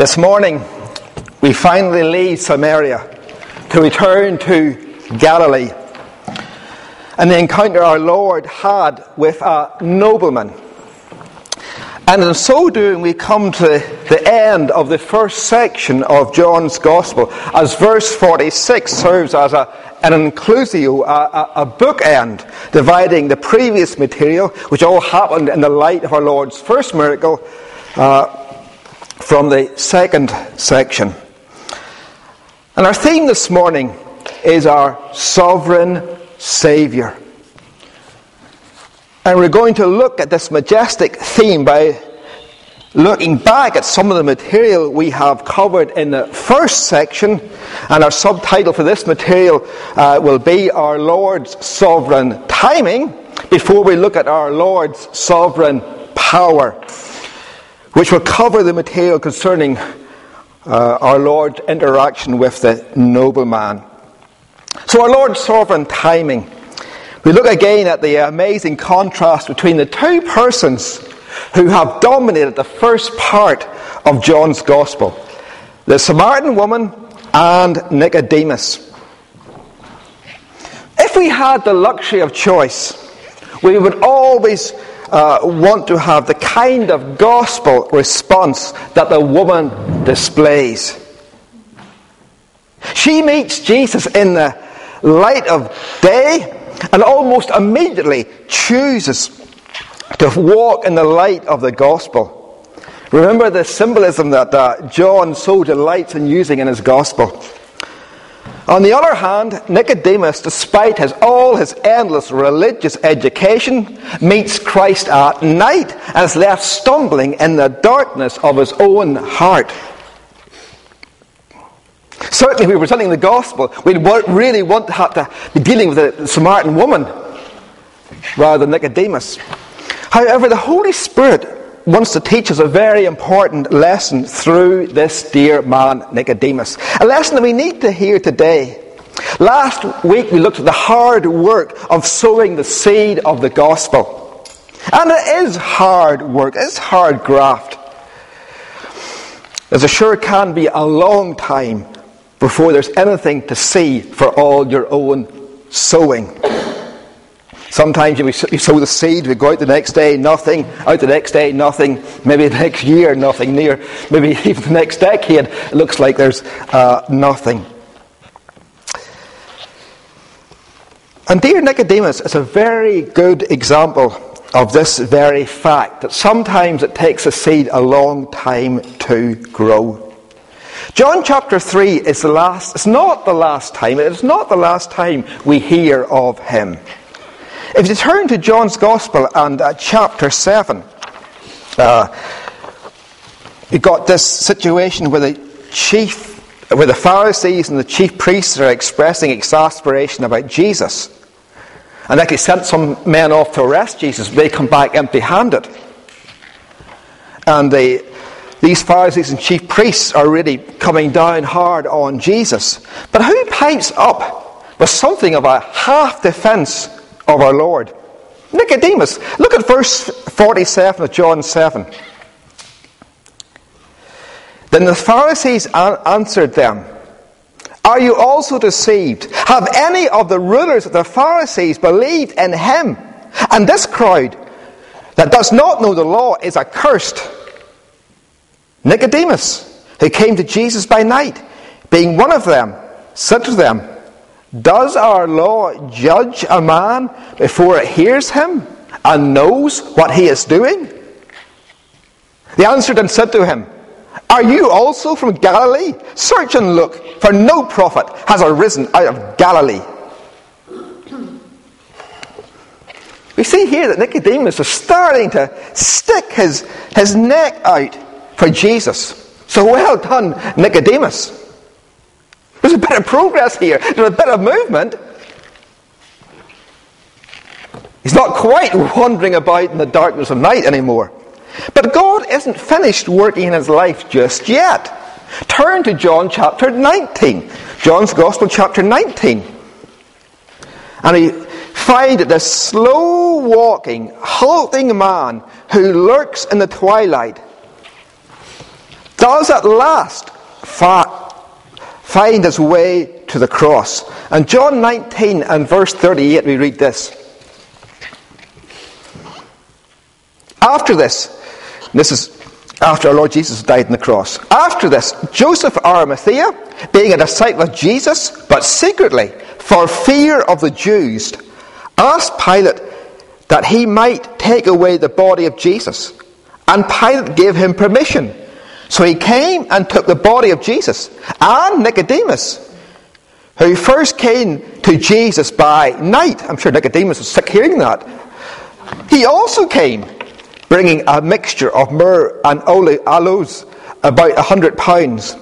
This morning, we finally leave Samaria to return to Galilee. And the encounter our Lord had with a nobleman. And in so doing, we come to the end of the first section of John's Gospel, as verse 46 serves as a, an inclusio, a, a, bookend, dividing the previous material, which all happened in the light of our Lord's first miracle, uh, from the second section. And our theme this morning is our sovereign Saviour. And we're going to look at this majestic theme by looking back at some of the material we have covered in the first section. And our subtitle for this material uh, will be Our Lord's Sovereign Timing before we look at our Lord's Sovereign Power which will cover the material concerning uh, our Lord's interaction with the nobleman. So, our Lord's sovereign timing. We look again at the amazing contrast between the two persons who have dominated the first part of John's Gospel the Samaritan woman and Nicodemus. If we had the luxury of choice, we would always uh, want to have the kind of gospel response that the woman displays. She meets Jesus in the light of day and almost immediately chooses to walk in the light of the gospel. Remember the symbolism that uh, John so delights in using in his gospel. On the other hand, Nicodemus, despite his, all his endless religious education, meets Christ at night and is left stumbling in the darkness of his own heart. Certainly, if we were presenting the gospel, we'd really want to have to be dealing with a Samaritan woman rather than Nicodemus. However, the Holy Spirit wants to teach us a very important lesson through this dear man, Nicodemus. A lesson that we need to hear today. Last week we looked at the hard work of sowing the seed of the gospel. And it is hard work, it's hard graft. As it sure can be a long time before there's anything to see for all your own sowing. Sometimes you, sow the seed, we go out the next day, nothing. Out the next day, nothing. Maybe the next year, nothing. Near, maybe even the next decade, it looks like there's uh, nothing. And dear Nicodemus is a very good example of this very fact that sometimes it takes a seed a long time to grow. John chapter 3 is the last, it's not the last time, it is not the last time we hear of him. If you turn to John's Gospel and uh, chapter 7, uh, you've got this situation where the chief, where the Pharisees and the chief priests are expressing exasperation about Jesus. And actually sent some men off to arrest Jesus, they come back empty handed. And they, these Pharisees and chief priests are really coming down hard on Jesus. But who pipes up with something of a half defense of our Lord. Nicodemus, look at verse 47 of John 7. Then the Pharisees answered them, Are you also deceived? Have any of the rulers of the Pharisees believed in him? And this crowd that does not know the law is accursed. Nicodemus, who came to Jesus by night, being one of them, said to them, does our law judge a man before it hears him and knows what he is doing? They answered and said to him, Are you also from Galilee? Search and look, for no prophet has arisen out of Galilee. We see here that Nicodemus is starting to stick his, his neck out for Jesus. So well done, Nicodemus. There's a bit of progress here. There's a bit of movement. He's not quite wandering about in the darkness of night anymore. But God isn't finished working in his life just yet. Turn to John chapter 19. John's Gospel chapter 19. And he find this slow walking, halting man who lurks in the twilight does at last fa- find his way to the cross. And John 19 and verse 38, we read this. After this, this is after our Lord Jesus died on the cross. After this, Joseph Arimathea, being a disciple of Jesus, but secretly, for fear of the Jews, asked Pilate that he might take away the body of Jesus. And Pilate gave him permission. So he came and took the body of Jesus. And Nicodemus, who first came to Jesus by night, I'm sure Nicodemus was sick hearing that, he also came bringing a mixture of myrrh and aloes, about a hundred pounds.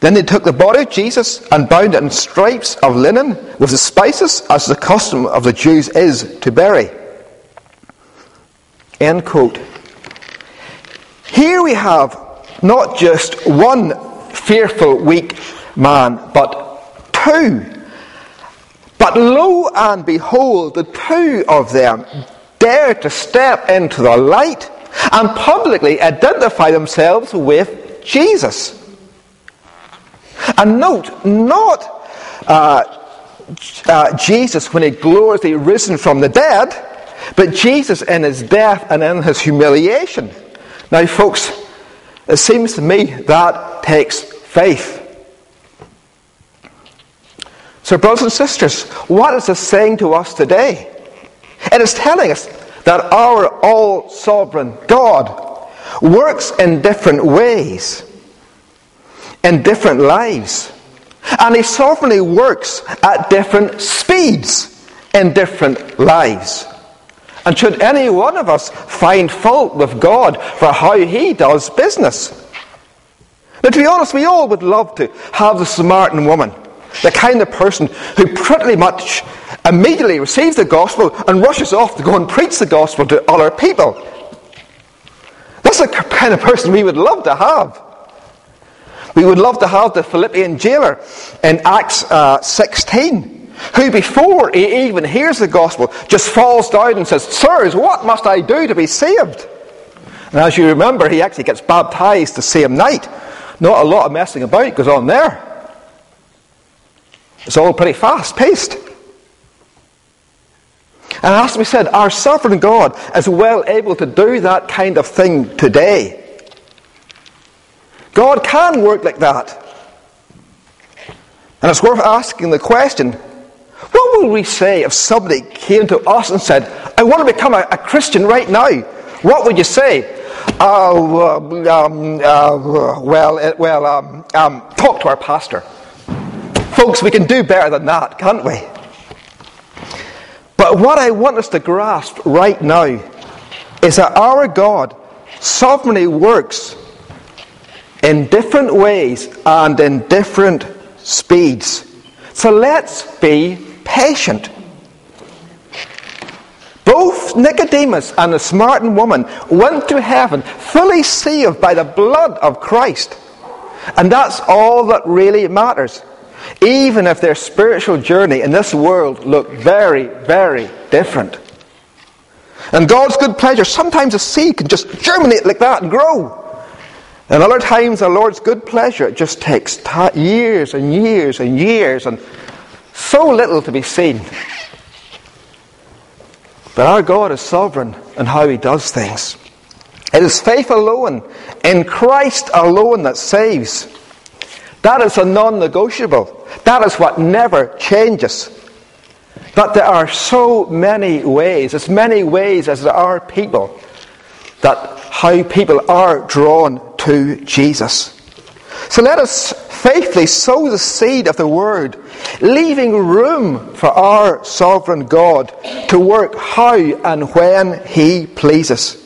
Then they took the body of Jesus and bound it in stripes of linen with the spices, as the custom of the Jews is to bury. End quote. Here we have not just one fearful, weak man, but two. But lo and behold, the two of them dare to step into the light and publicly identify themselves with Jesus. And note, not uh, uh, Jesus when he gloriously risen from the dead, but Jesus in his death and in his humiliation. Now, folks, it seems to me that takes faith. So, brothers and sisters, what is this saying to us today? It is telling us that our all sovereign God works in different ways, in different lives. And He sovereignly works at different speeds in different lives. And should any one of us find fault with God for how He does business? But to be honest, we all would love to have the Samaritan woman, the kind of person who pretty much immediately receives the gospel and rushes off to go and preach the gospel to other people. That's the kind of person we would love to have. We would love to have the Philippian jailer in Acts uh, 16, who before he even hears the gospel just falls down and says, Sirs, what must I do to be saved? And as you remember, he actually gets baptized the same night. Not a lot of messing about goes on there. It's all pretty fast paced. And as we said, our sovereign God is well able to do that kind of thing today. God can work like that. And it's worth asking the question what will we say if somebody came to us and said, I want to become a, a Christian right now? What would you say? Uh, um, uh, well, uh, well um, um, talk to our pastor. Folks, we can do better than that, can't we? But what I want us to grasp right now is that our God sovereignly works in different ways and in different speeds. So let's be patient. Both Nicodemus and the Samaritan woman went to heaven fully saved by the blood of Christ. And that's all that really matters even if their spiritual journey in this world looked very, very different. And God's good pleasure, sometimes a seed can just germinate like that and grow. And other times, the Lord's good pleasure, it just takes t- years and years and years and so little to be seen. But our God is sovereign in how He does things. It is faith alone, in Christ alone, that saves. That is a non negotiable. That is what never changes. But there are so many ways, as many ways as there are people, that how people are drawn to Jesus. So let us faithfully sow the seed of the word, leaving room for our sovereign God to work how and when he pleases.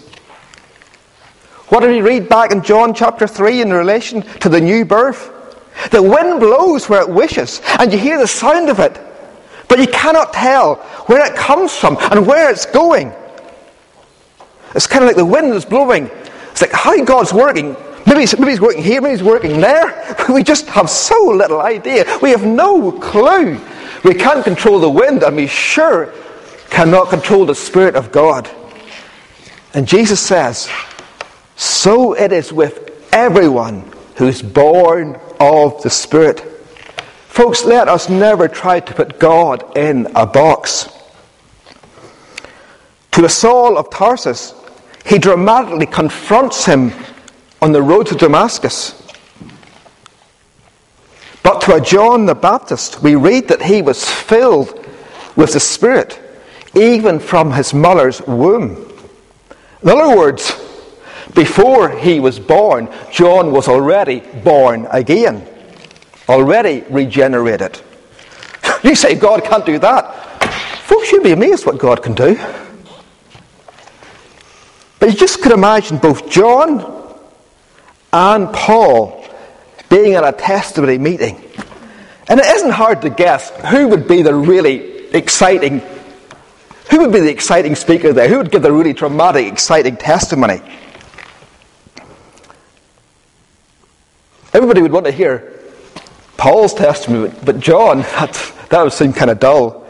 What did we read back in John chapter 3 in relation to the new birth? The wind blows where it wishes, and you hear the sound of it, but you cannot tell where it comes from and where it's going. It's kind of like the wind is blowing. It's like how God's working. Maybe he's, maybe working here, maybe he's working there. We just have so little idea. We have no clue. We can't control the wind, and we sure cannot control the Spirit of God. And Jesus says, So it is with everyone who's born of the Spirit. Folks, let us never try to put God in a box. To a Saul of Tarsus, he dramatically confronts him on the road to Damascus. But to John the Baptist, we read that he was filled with the Spirit, even from his mother's womb. In other words, before he was born, John was already born again, already regenerated. You say God can't do that. Folks, you'd be amazed what God can do. But you just could imagine both John and Paul being at a testimony meeting. And it isn't hard to guess who would be the really exciting, who would be the exciting speaker there? Who would give the really dramatic, exciting testimony? Everybody would want to hear Paul's testimony, but John, that, that would seem kind of dull.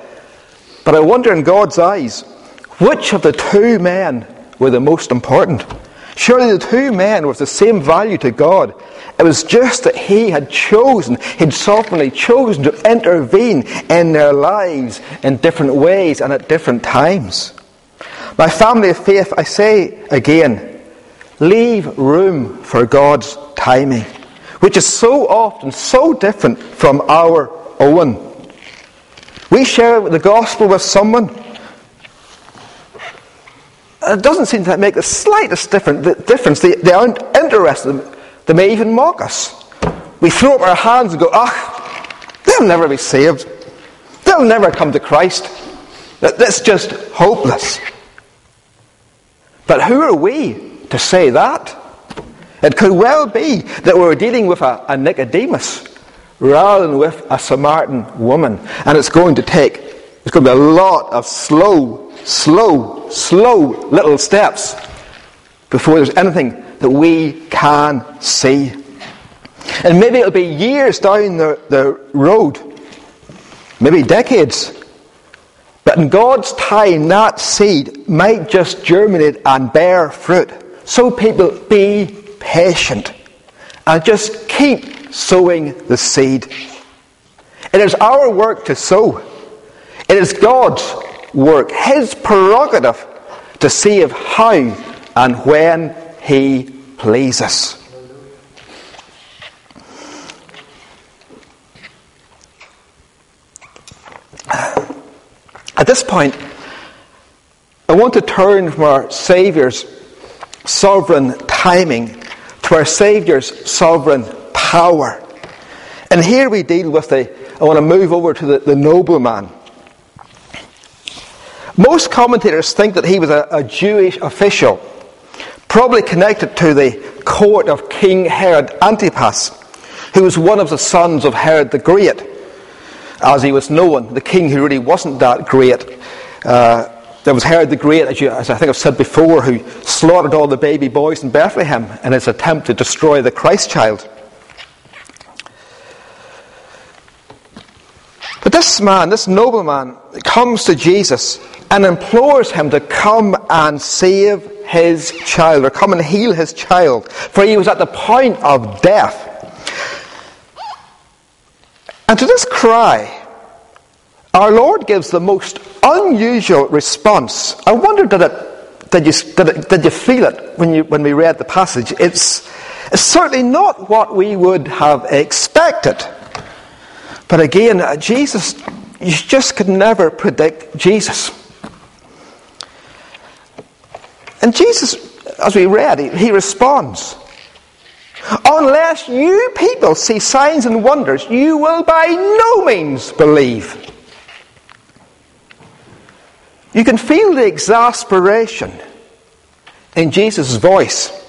But I wonder in God's eyes, which of the two men were the most important? Surely the two men were of the same value to God. It was just that he had chosen, he'd sovereignly chosen to intervene in their lives in different ways and at different times. My family of faith, I say again, leave room for God's timing which is so often so different from our own. We share the gospel with someone, it doesn't seem to make the slightest difference. They, they aren't interested. They may even mock us. We throw up our hands and go, ah, they'll never be saved. They'll never come to Christ. That's just hopeless. But who are we to say that? It could well be that we're dealing with a, a Nicodemus rather than with a Samaritan woman. And it's going to take, it's going to be a lot of slow, slow, slow little steps before there's anything that we can see. And maybe it'll be years down the, the road, maybe decades. But in God's time, that seed might just germinate and bear fruit. So people be patient and just keep sowing the seed. It is our work to sow. It is God's work, His prerogative, to of how and when He pleases. At this point, I want to turn from our Saviour's sovereign timing to our Saviour's sovereign power. And here we deal with the, I want to move over to the, the nobleman. Most commentators think that he was a, a Jewish official, probably connected to the court of King Herod Antipas, who was one of the sons of Herod the Great, as he was known, the king who really wasn't that great. Uh, there was Herod the Great, as, you, as, I think I've said before, who slaughtered all the baby boys in Bethlehem in his attempt to destroy the Christ child. But this man, this nobleman, comes to Jesus and implores him to come and save his child, or come and heal his child, for he was at the point of death. And to this cry, our Lord gives the most unusual response. I wonder did, it, did, you, did, it, did you feel it when, you, when we read the passage? It's, it's certainly not what we would have expected. But again, Jesus, you just could never predict Jesus. And Jesus, as we read, he, he responds Unless you people see signs and wonders, you will by no means believe. You can feel the exasperation in Jesus' voice.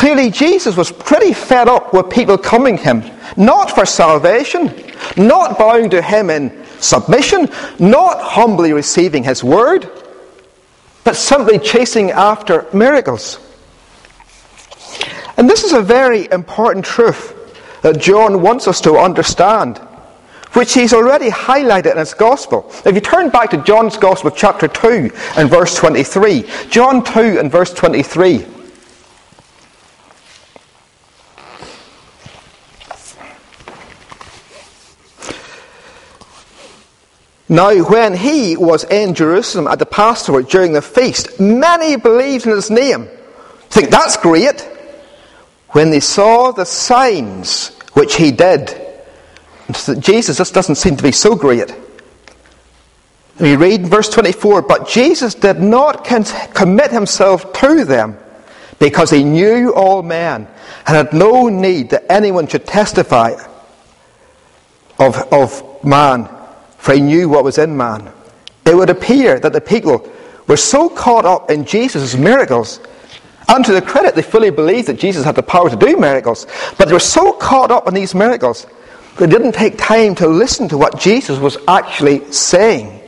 Clearly, Jesus was pretty fed up with people coming him, not for salvation, not bowing to him in submission, not humbly receiving his word, but simply chasing after miracles. And this is a very important truth that John wants us to understand which he's already highlighted in his gospel. If you turn back to John's gospel, chapter 2 and verse 23, John 2 and verse 23. Now, when he was in Jerusalem at the Passover during the feast, many believed in his name. Think that's great. When they saw the signs which he did, Jesus just doesn't seem to be so great. We read in verse 24, but Jesus did not commit himself to them because he knew all men and had no need that anyone should testify of, of man for he knew what was in man. It would appear that the people were so caught up in Jesus' miracles, and to their credit, they fully believed that Jesus had the power to do miracles, but they were so caught up in these miracles, they didn't take time to listen to what Jesus was actually saying.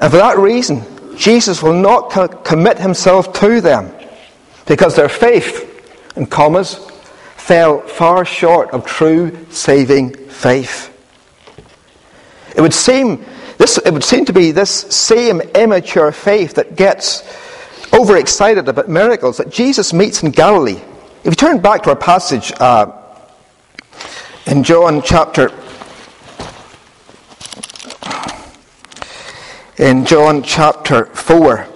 And for that reason, Jesus will not co- commit himself to them because their faith, in commas, fell far short of true saving faith. It would seem this it would seem to be this same immature faith that gets overexcited about miracles that Jesus meets in Galilee. If you turn back to our passage uh, in John chapter in John chapter 4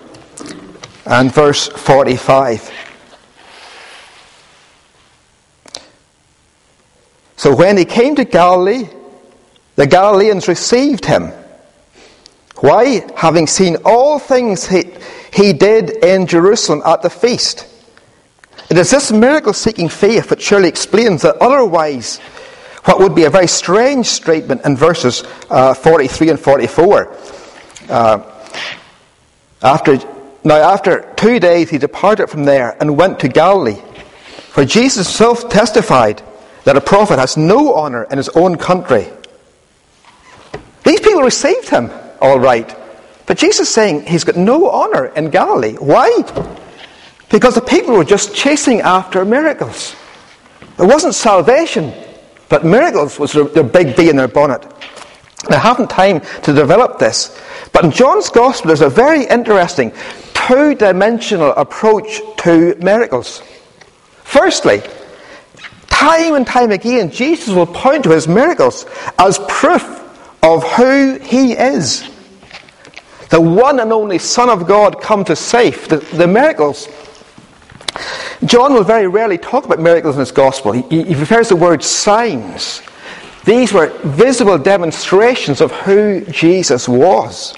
and verse 45. So when he came to Galilee, the Galileans received him. Why? Having seen all things he, he did in Jerusalem at the feast. It is this miracle seeking faith that surely explains that otherwise, what would be a very strange statement in verses uh, 43 and 44. Uh, after, now, after two days, he departed from there and went to Galilee. For Jesus himself testified that a prophet has no honor in his own country. These people received him, all right. But Jesus is saying he's got no honor in Galilee. Why? Because the people were just chasing after miracles. It wasn't salvation, but miracles was their big bee in their bonnet. I haven't time to develop this, but in John's Gospel there's a very interesting two dimensional approach to miracles. Firstly, Time and time again, Jesus will point to his miracles as proof of who he is. The one and only Son of God come to save. The, the miracles. John will very rarely talk about miracles in his gospel. He, he refers to the word signs. These were visible demonstrations of who Jesus was.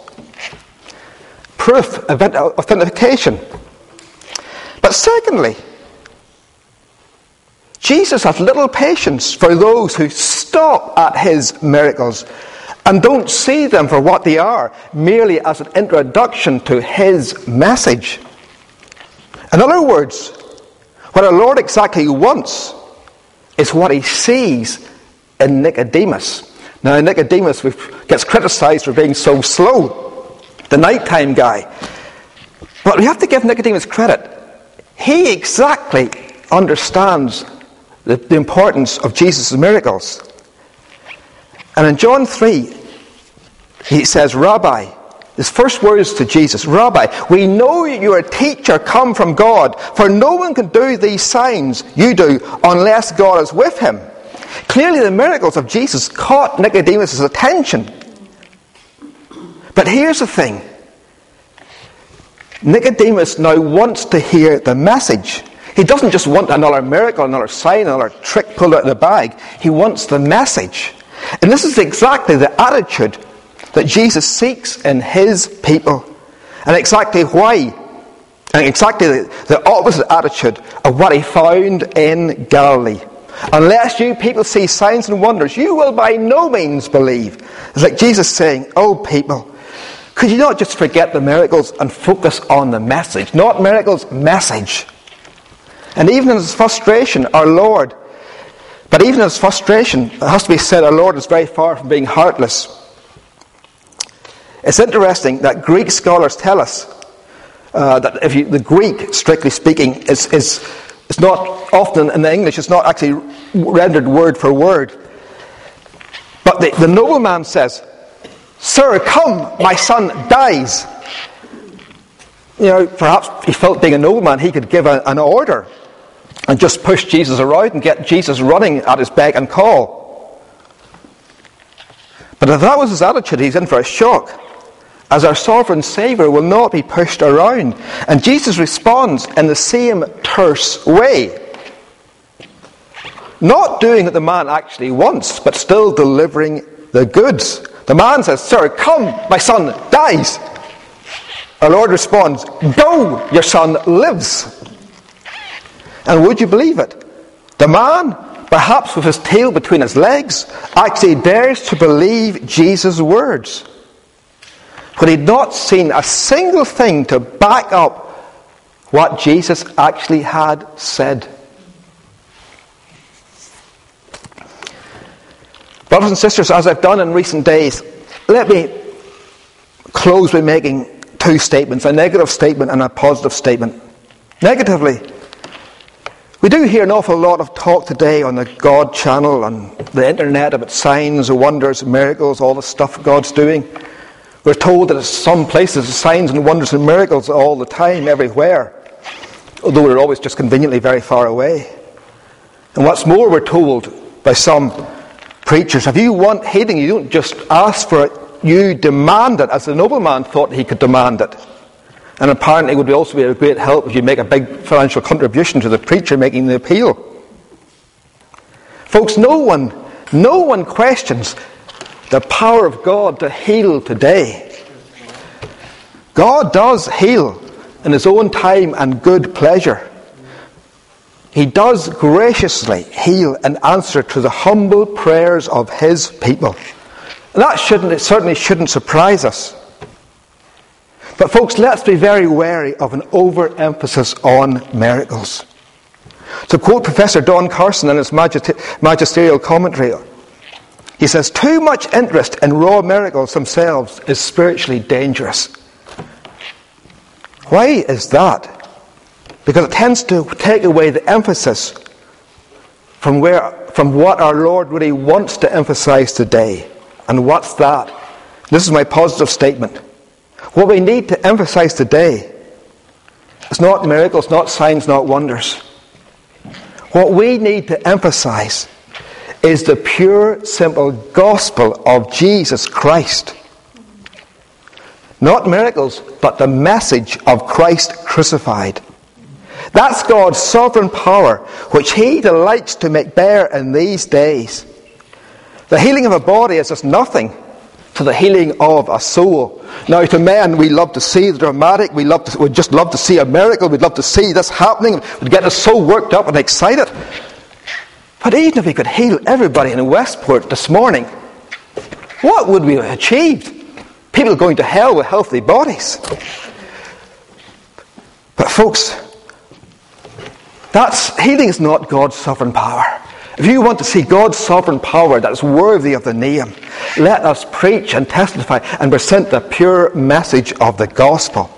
Proof, of authentication. But secondly, Jesus has little patience for those who stop at his miracles and don't see them for what they are, merely as an introduction to his message. In other words, what our Lord exactly wants is what he sees in Nicodemus. Now, Nicodemus gets criticized for being so slow, the nighttime guy. But we have to give Nicodemus credit. He exactly understands the, the importance of Jesus' miracles. And in John 3, he says, Rabbi, his first words to Jesus, Rabbi, we know you are a teacher come from God, for no one can do these signs you do unless God is with him. Clearly, the miracles of Jesus caught Nicodemus' attention. But here's the thing Nicodemus now wants to hear the message. He doesn't just want another miracle, another sign, another trick pulled out of the bag. He wants the message. And this is exactly the attitude that Jesus seeks in his people. And exactly why. And exactly the, opposite attitude of what he found in Galilee. Unless you people see signs and wonders, you will by no means believe. It's like Jesus saying, Oh, people, could you not just forget the miracles and focus on the message? Not miracles, message. And even in his frustration, our Lord, but even in his frustration, it has to be said, our Lord is very far from being heartless. It's interesting that Greek scholars tell us uh, that if you, the Greek, strictly speaking, is, is, is not often in the English, it's not actually rendered word for word. But the, the nobleman says, Sir, come, my son dies. You know, perhaps he felt being a nobleman, he could give a, an order and just push Jesus around and get Jesus running at his beck and call. But if that was his attitude, he's in for a shock. As our sovereign Saviour will not be pushed around. And Jesus responds in the same terse way. Not doing what the man actually wants, but still delivering the goods. The man says, Sir, come, my son dies. Our Lord responds, Go, your son lives. And would you believe it? The man, perhaps with his tail between his legs, actually dares to believe Jesus' words. But he'd not seen a single thing to back up what Jesus actually had said. Brothers and sisters, as I've done in recent days, let me close by making two statements a negative statement and a positive statement. Negatively, we do hear an awful lot of talk today on the God channel and the internet about signs, wonders, and miracles, all the stuff God's doing. We're told that in some places signs and wonders and miracles all the time, everywhere, although we're always just conveniently very far away. And what's more, we're told by some preachers, if you want healing, you don't just ask for it, you demand it, as the nobleman thought he could demand it. And apparently it would also be a great help if you make a big financial contribution to the preacher making the appeal. Folks, no one, no one questions the power of God to heal today. God does heal in His own time and good pleasure. He does graciously heal and answer to the humble prayers of His people. That shouldn't, it certainly shouldn't surprise us. But, folks, let's be very wary of an overemphasis on miracles. To quote Professor Don Carson in his magisterial commentary, he says, Too much interest in raw miracles themselves is spiritually dangerous. Why is that? because it tends to take away the emphasis from, where, from what our Lord really wants to emphasize today. And what's that? This is my positive statement. What we need to emphasize today is not miracles, not signs, not wonders. What we need to emphasize is the pure, simple gospel of Jesus Christ. Not miracles, but the message of Christ crucified. That's God's sovereign power, which He delights to make bare in these days. The healing of a body is just nothing to the healing of a soul. Now, to men, we love to see the dramatic. We love to, we just love to see a miracle. We'd love to see this happening. We'd get us so worked up and excited. But even if we could heal everybody in Westport this morning, what would we have achieved? People going to hell with healthy bodies. But, folks, that's, healing is not God's sovereign power. If you want to see God's sovereign power that's worthy of the name, let us preach and testify and present the pure message of the gospel.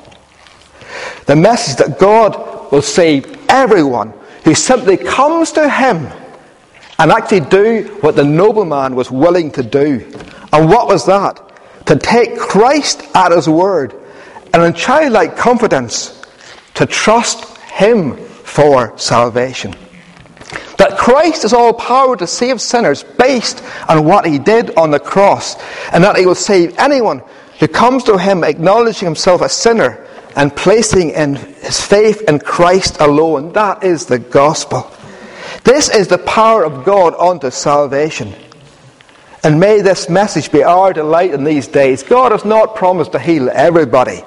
The message that God will save everyone who simply comes to Him and actually do what the nobleman was willing to do. And what was that? To take Christ at His word and in childlike confidence to trust Him for salvation. That Christ is all power to save sinners based on what he did on the cross, and that he will save anyone who comes to him acknowledging himself a sinner and placing in his faith in Christ alone. That is the gospel. This is the power of God unto salvation. And may this message be our delight in these days. God has not promised to heal everybody,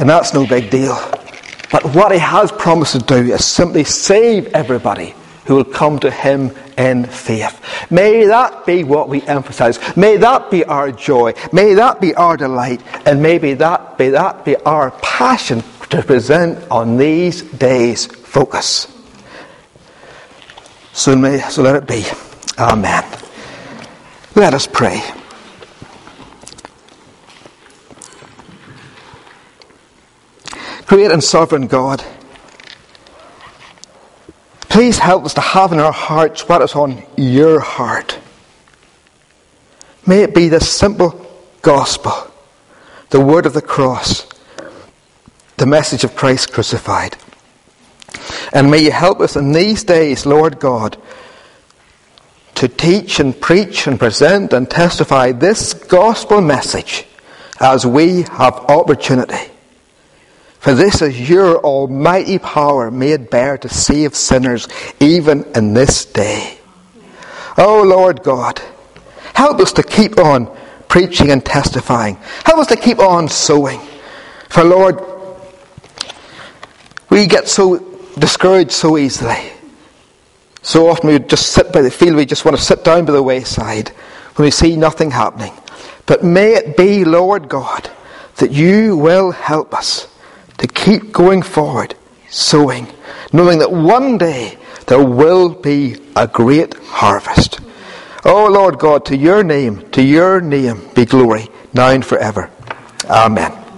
and that's no big deal. But what he has promised to do is simply save everybody who will come to him in faith. May that be what we emphasize. May that be our joy. May that be our delight. And maybe that be that be our passion to present on these days focus. So, may, so let it be. Amen. Let us pray. Great and sovereign God, please help us to have in our hearts what is on your heart. May it be the simple gospel, the word of the cross, the message of Christ crucified. And may you help us in these days, Lord God, to teach and preach and present and testify this gospel message as we have opportunity. For this is your almighty power made bare to save sinners even in this day. Oh Lord God, help us to keep on preaching and testifying. Help us to keep on sowing. For Lord, we get so discouraged so easily. So often we just sit by the field, we just want to sit down by the wayside when we see nothing happening. But may it be, Lord God, that you will help us to keep going forward, sowing, knowing that one day there will be a great harvest. Oh Lord God, to your name, to your name be glory, now and forever. Amen.